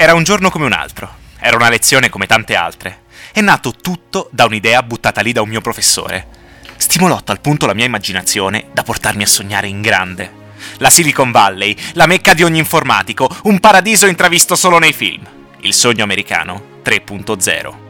Era un giorno come un altro. Era una lezione come tante altre. È nato tutto da un'idea buttata lì da un mio professore. Stimolò a tal punto la mia immaginazione da portarmi a sognare in grande. La Silicon Valley, la mecca di ogni informatico, un paradiso intravisto solo nei film. Il sogno americano 3.0.